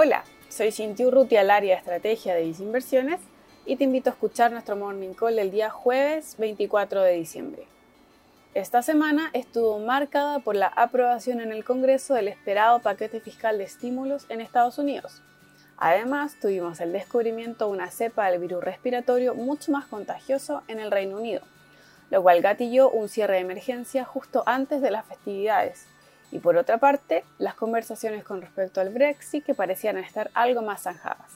Hola, soy Cintia Urruti al área de estrategia de Inversiones y te invito a escuchar nuestro Morning Call del día jueves 24 de diciembre. Esta semana estuvo marcada por la aprobación en el Congreso del esperado paquete fiscal de estímulos en Estados Unidos. Además, tuvimos el descubrimiento de una cepa del virus respiratorio mucho más contagioso en el Reino Unido, lo cual gatilló un cierre de emergencia justo antes de las festividades. Y por otra parte, las conversaciones con respecto al Brexit que parecían estar algo más zanjadas.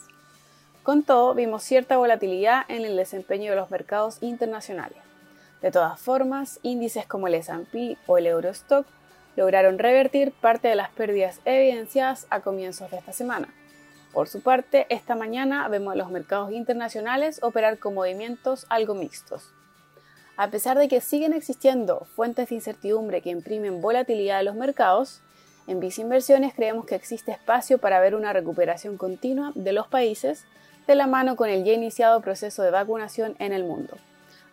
Con todo, vimos cierta volatilidad en el desempeño de los mercados internacionales. De todas formas, índices como el S&P o el Eurostock lograron revertir parte de las pérdidas evidenciadas a comienzos de esta semana. Por su parte, esta mañana vemos a los mercados internacionales operar con movimientos algo mixtos. A pesar de que siguen existiendo fuentes de incertidumbre que imprimen volatilidad a los mercados, en Visa Inversiones creemos que existe espacio para ver una recuperación continua de los países de la mano con el ya iniciado proceso de vacunación en el mundo.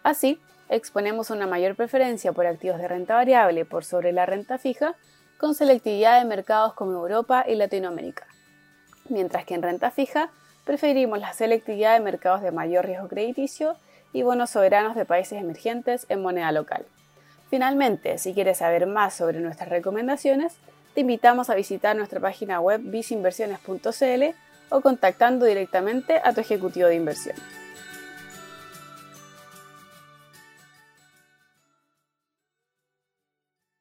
Así, exponemos una mayor preferencia por activos de renta variable por sobre la renta fija, con selectividad de mercados como Europa y Latinoamérica. Mientras que en renta fija preferimos la selectividad de mercados de mayor riesgo crediticio y bonos soberanos de países emergentes en moneda local. Finalmente, si quieres saber más sobre nuestras recomendaciones, te invitamos a visitar nuestra página web visinversiones.cl o contactando directamente a tu ejecutivo de inversión.